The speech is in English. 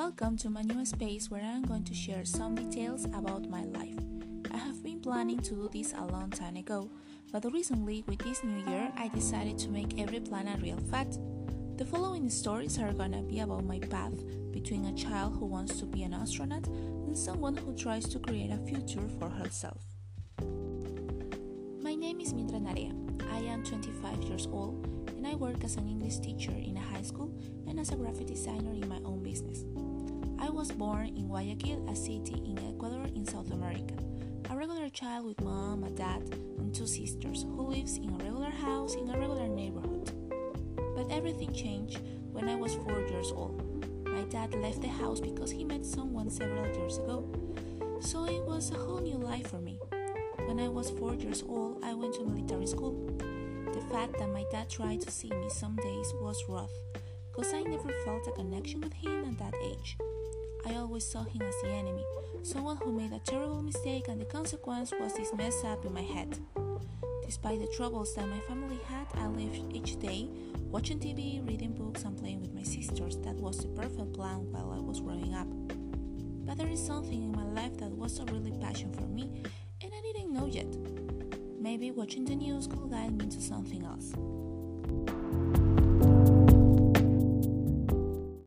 Welcome to my new space where I'm going to share some details about my life. I have been planning to do this a long time ago, but recently, with this new year, I decided to make every plan a real fact. The following stories are gonna be about my path between a child who wants to be an astronaut and someone who tries to create a future for herself. My name is Mitra Narea. I am 25 years old and I work as an English teacher in a high school and as a graphic designer in my own business. I was born in Guayaquil, a city in Ecuador in South America. A regular child with mom, a dad, and two sisters who lives in a regular house in a regular neighborhood. But everything changed when I was 4 years old. My dad left the house because he met someone several years ago. So it was a whole new life for me. When I was 4 years old, I went to military school. The fact that my dad tried to see me some days was rough, because I never felt a connection with him at that age. I always saw him as the enemy, someone who made a terrible mistake, and the consequence was this mess up in my head. Despite the troubles that my family had, I lived each day watching TV, reading books, and playing with my sisters. That was the perfect plan while I was growing up. But there is something in my life that was a really passion for me, and I didn't know yet. Maybe watching the news could guide me to something else.